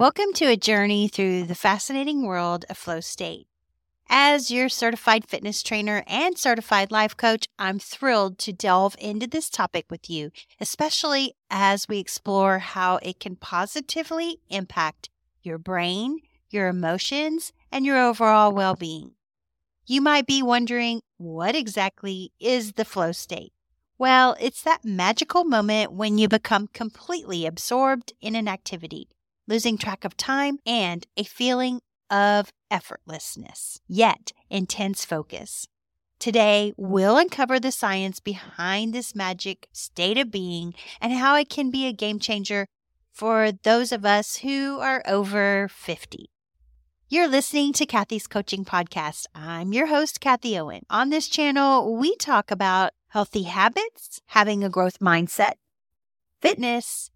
Welcome to a journey through the fascinating world of flow state. As your certified fitness trainer and certified life coach, I'm thrilled to delve into this topic with you, especially as we explore how it can positively impact your brain, your emotions, and your overall well being. You might be wondering, what exactly is the flow state? Well, it's that magical moment when you become completely absorbed in an activity losing track of time, and a feeling of effortlessness, yet intense focus. Today, we'll uncover the science behind this magic state of being and how it can be a game changer for those of us who are over 50. You're listening to Kathie's Coaching Podcast. I'm your host, Kathie Owen. On this channel, we talk about healthy habits, having a growth mindset, fitness,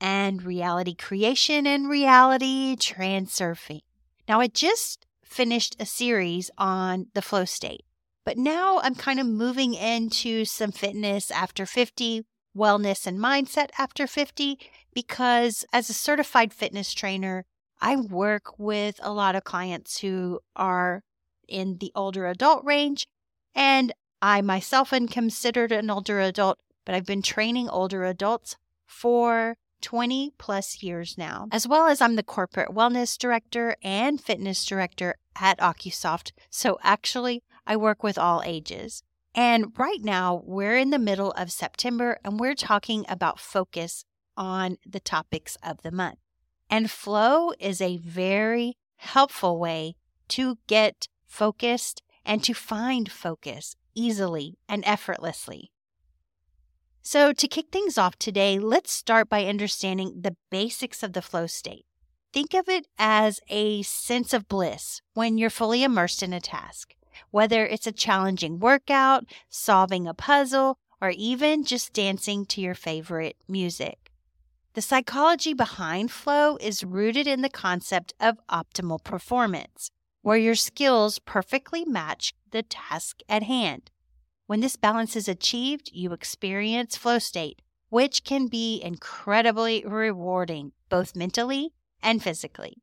and reality creation and reality transurfing. Now, I just finished a series on the flow state, but now I'm kind of moving into some fitness after 50, wellness and mindset after 50, because as a certified fitness trainer, I work with a lot of clients who are in the older adult range, and I myself am considered an older adult, but I've been training older adults for 20 plus years now, as well as I'm the corporate wellness director and fitness director at OcuSoft. So actually, I work with all ages. And right now, we're in the middle of September and we're talking about focus on the topics of the month. And flow is a very helpful way to get focused and to find focus easily and effortlessly. So, to kick things off today, let's start by understanding the basics of the flow state. Think of it as a sense of bliss when you're fully immersed in a task, whether it's a challenging workout, solving a puzzle, or even just dancing to your favorite music. The psychology behind flow is rooted in the concept of optimal performance, where your skills perfectly match the task at hand. When this balance is achieved, you experience flow state, which can be incredibly rewarding, both mentally and physically.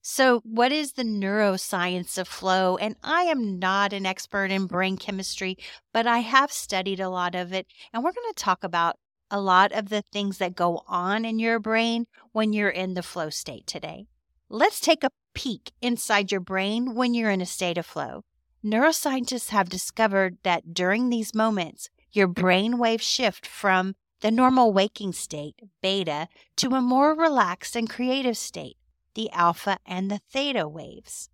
So, what is the neuroscience of flow? And I am not an expert in brain chemistry, but I have studied a lot of it. And we're going to talk about a lot of the things that go on in your brain when you're in the flow state today. Let's take a peek inside your brain when you're in a state of flow. Neuroscientists have discovered that during these moments, your brain waves shift from the normal waking state, beta, to a more relaxed and creative state, the alpha and the theta waves.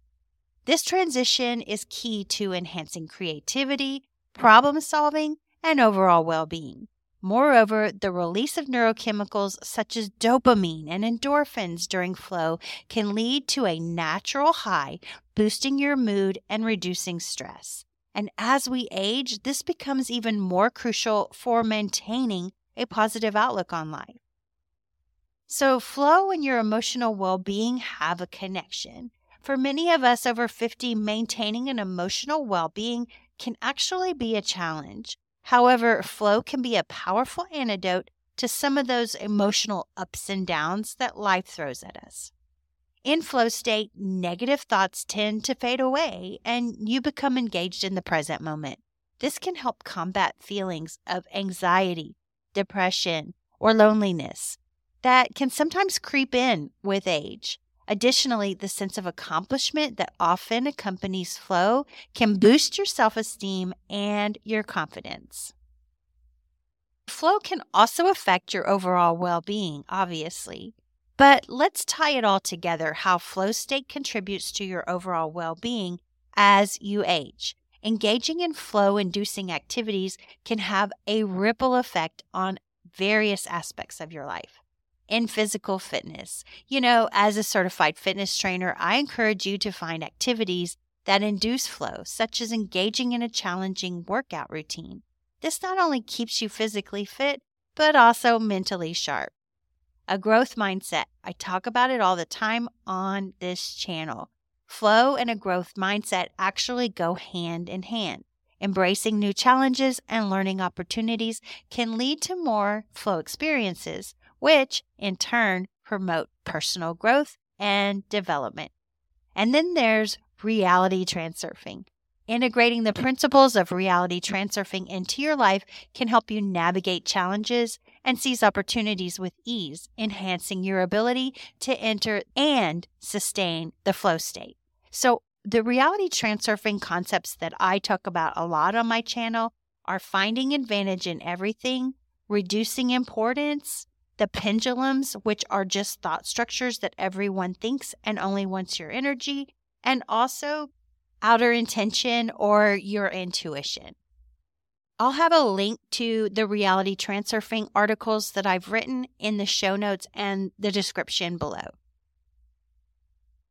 This transition is key to enhancing creativity, problem solving, and overall well being. Moreover, the release of neurochemicals such as dopamine and endorphins during flow can lead to a natural high, boosting your mood and reducing stress. And as we age, this becomes even more crucial for maintaining a positive outlook on life. So, flow and your emotional well being have a connection. For many of us over 50, maintaining an emotional well being can actually be a challenge. However, flow can be a powerful antidote to some of those emotional ups and downs that life throws at us. In flow state, negative thoughts tend to fade away and you become engaged in the present moment. This can help combat feelings of anxiety, depression, or loneliness that can sometimes creep in with age. Additionally, the sense of accomplishment that often accompanies flow can boost your self esteem and your confidence. Flow can also affect your overall well being, obviously. But let's tie it all together how flow state contributes to your overall well being as you age. Engaging in flow inducing activities can have a ripple effect on various aspects of your life in physical fitness. You know, as a certified fitness trainer, I encourage you to find activities that induce flow, such as engaging in a challenging workout routine. This not only keeps you physically fit, but also mentally sharp. A growth mindset. I talk about it all the time on this channel. Flow and a growth mindset actually go hand in hand. Embracing new challenges and learning opportunities can lead to more flow experiences, which in turn promote personal growth and development. And then there's reality transurfing. Integrating the principles of reality transurfing into your life can help you navigate challenges and seize opportunities with ease, enhancing your ability to enter and sustain the flow state. So, the reality transurfing concepts that I talk about a lot on my channel are finding advantage in everything, reducing importance, the pendulums, which are just thought structures that everyone thinks and only wants your energy, and also outer intention or your intuition. I'll have a link to the reality transurfing articles that I've written in the show notes and the description below.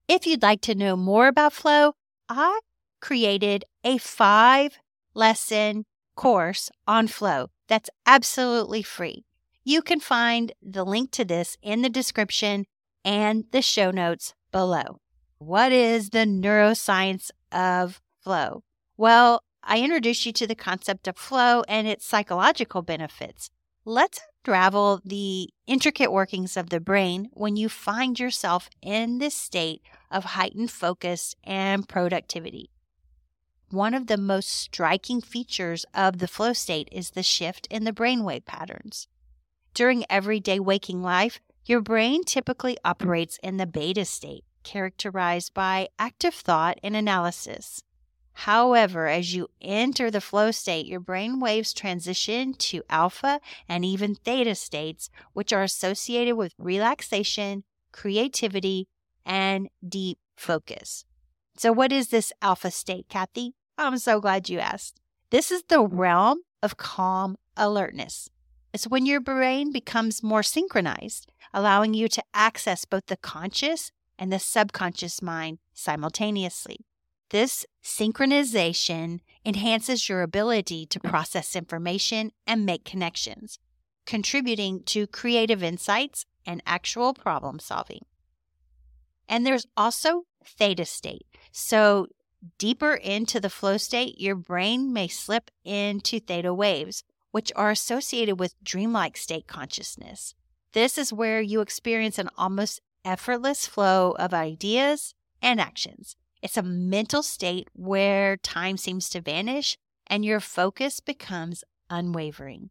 If you'd like to know more about flow, I created a five lesson course on flow that's absolutely free. You can find the link to this in the description and the show notes below. What is the neuroscience of flow? Well, I introduced you to the concept of flow and its psychological benefits. Let's unravel the intricate workings of the brain when you find yourself in this state of heightened focus and productivity. One of the most striking features of the flow state is the shift in the brainwave patterns. During everyday waking life, your brain typically operates in the beta state, characterized by active thought and analysis. However, as you enter the flow state, your brain waves transition to alpha and even theta states, which are associated with relaxation, creativity, and deep focus. So, what is this alpha state, Kathie? I'm so glad you asked. This is the realm of calm alertness. It's when your brain becomes more synchronized, allowing you to access both the conscious and the subconscious mind simultaneously. This synchronization enhances your ability to process information and make connections, contributing to creative insights and actual problem solving. And there's also theta state. So, deeper into the flow state, your brain may slip into theta waves, which are associated with dreamlike state consciousness. This is where you experience an almost effortless flow of ideas and actions. It's a mental state where time seems to vanish and your focus becomes unwavering.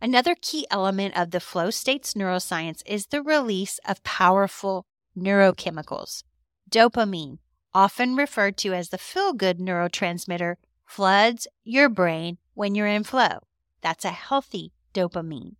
Another key element of the flow state's neuroscience is the release of powerful neurochemicals. Dopamine, often referred to as the feel good neurotransmitter, floods your brain when you're in flow. That's a healthy dopamine.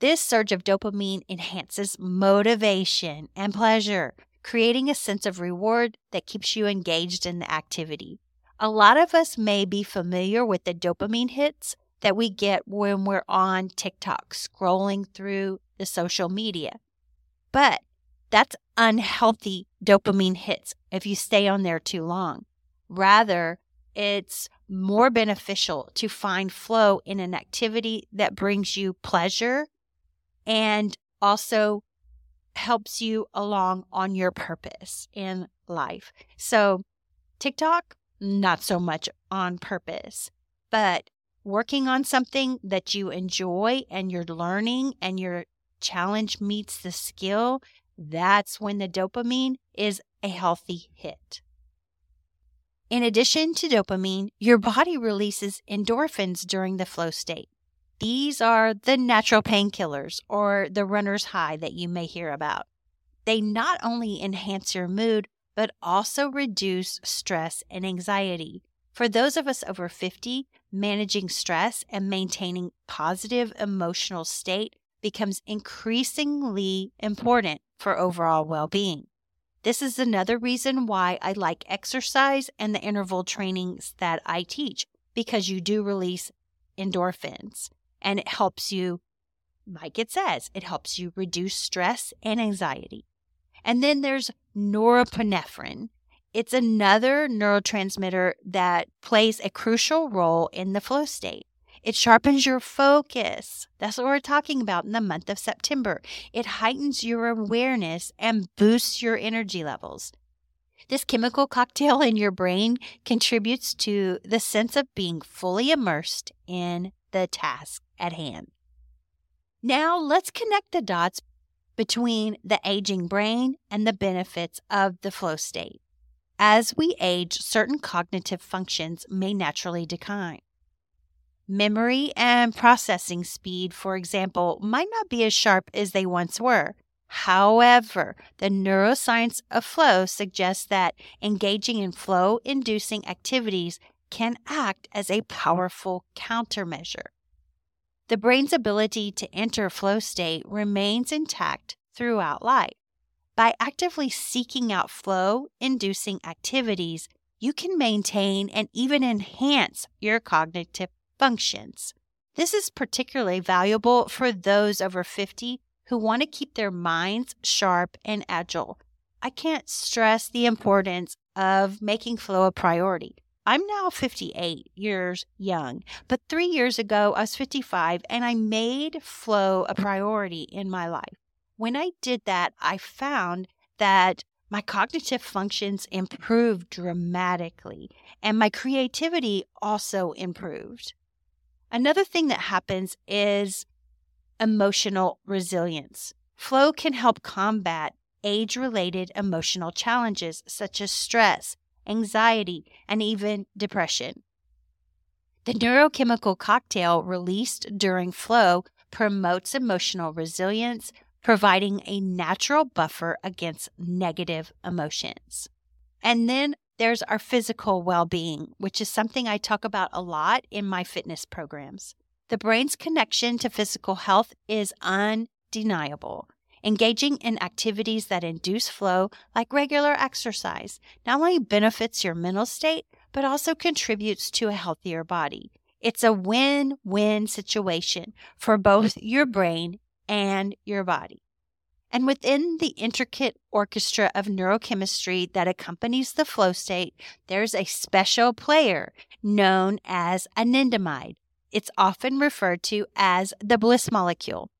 This surge of dopamine enhances motivation and pleasure, creating a sense of reward that keeps you engaged in the activity. A lot of us may be familiar with the dopamine hits that we get when we're on TikTok scrolling through the social media. But that's unhealthy dopamine hits if you stay on there too long. Rather, it's more beneficial to find flow in an activity that brings you pleasure and also helps you along on your purpose in life. So, TikTok, not so much on purpose, but working on something that you enjoy and you're learning and your challenge meets the skill, that's when the dopamine is a healthy hit. In addition to dopamine, your body releases endorphins during the flow state. These are the natural painkillers or the runner's high that you may hear about. They not only enhance your mood, but also reduce stress and anxiety. For those of us over 50, managing stress and maintaining positive emotional state becomes increasingly important for overall well being. This is another reason why I like exercise and the interval trainings that I teach because you do release endorphins and it helps you, like it says, it helps you reduce stress and anxiety. And then there's norepinephrine. It's another neurotransmitter that plays a crucial role in the flow state. It sharpens your focus. That's what we're talking about in the month of September. It heightens your awareness and boosts your energy levels. This chemical cocktail in your brain contributes to the sense of being fully immersed in the task at hand. Now, let's connect the dots between the aging brain and the benefits of the flow state. As we age, certain cognitive functions may naturally decline. Memory and processing speed, for example, might not be as sharp as they once were. However, the neuroscience of flow suggests that engaging in flow inducing activities can act as a powerful countermeasure. The brain's ability to enter flow state remains intact throughout life. By actively seeking out flow inducing activities, you can maintain and even enhance your cognitive functions. This is particularly valuable for those over 50 who want to keep their minds sharp and agile. I can't stress the importance of making flow a priority. I'm now 58 years young, but three years ago I was 55 and I made flow a priority in my life. When I did that, I found that my cognitive functions improved dramatically and my creativity also improved. Another thing that happens is emotional resilience. Flow can help combat age related emotional challenges such as stress, anxiety, and even depression. The neurochemical cocktail released during flow promotes emotional resilience, providing a natural buffer against negative emotions. And then there's our physical well being, which is something I talk about a lot in my fitness programs. The brain's connection to physical health is undeniable. Engaging in activities that induce flow, like regular exercise, not only benefits your mental state, but also contributes to a healthier body. It's a win win situation for both your brain and your body. And within the intricate orchestra of neurochemistry that accompanies the flow state, there's a special player known as anandamide. It's often referred to as the bliss molecule.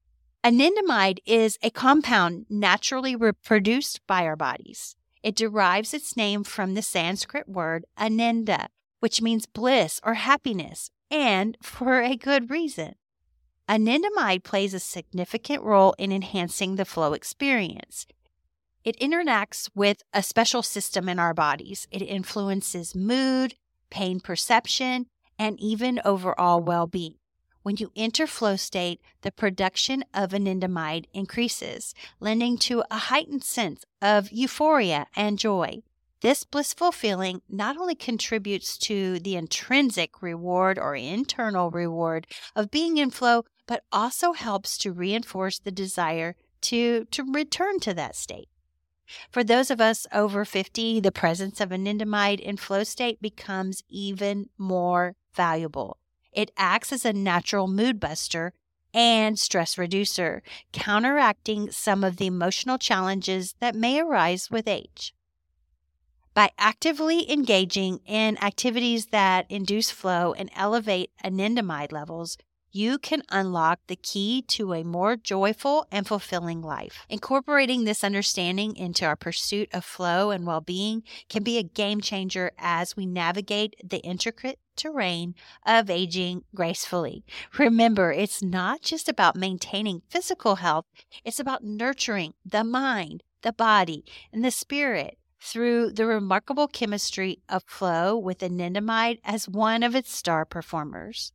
Anandamide is a compound naturally reproduced by our bodies. It derives its name from the Sanskrit word ananda, which means bliss or happiness, and for a good reason. Anandamide plays a significant role in enhancing the flow experience. It interacts with a special system in our bodies. It influences mood, pain perception, and even overall well being. When you enter flow state, the production of anandamide increases, lending to a heightened sense of euphoria and joy. This blissful feeling not only contributes to the intrinsic reward or internal reward of being in flow, but also helps to reinforce the desire to, to return to that state. For those of us over 50, the presence of anandamide in flow state becomes even more valuable. It acts as a natural mood buster and stress reducer, counteracting some of the emotional challenges that may arise with age. By actively engaging in activities that induce flow and elevate anandamide levels, you can unlock the key to a more joyful and fulfilling life. Incorporating this understanding into our pursuit of flow and well being can be a game changer as we navigate the intricate terrain of aging gracefully. Remember, it's not just about maintaining physical health, it's about nurturing the mind, the body, and the spirit through the remarkable chemistry of flow with anandamide as one of its star performers.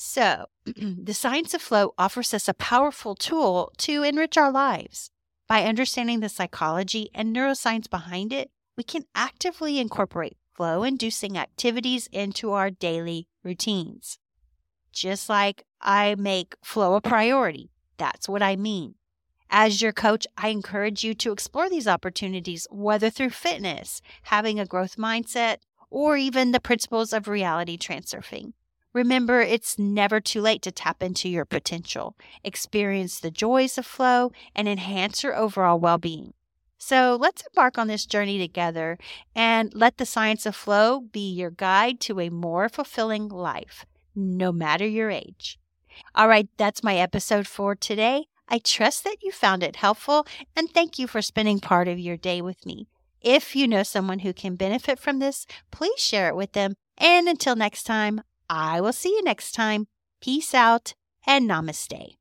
So, the science of flow offers us a powerful tool to enrich our lives. By understanding the psychology and neuroscience behind it, we can actively incorporate flow inducing activities into our daily routines. Just like I make flow a priority, that's what I mean. As your coach, I encourage you to explore these opportunities, whether through fitness, having a growth mindset, or even the principles of reality transurfing. Remember, it's never too late to tap into your potential, experience the joys of flow, and enhance your overall well being. So let's embark on this journey together and let the science of flow be your guide to a more fulfilling life, no matter your age. All right, that's my episode for today. I trust that you found it helpful and thank you for spending part of your day with me. If you know someone who can benefit from this, please share it with them. And until next time, I will see you next time. Peace out and namaste.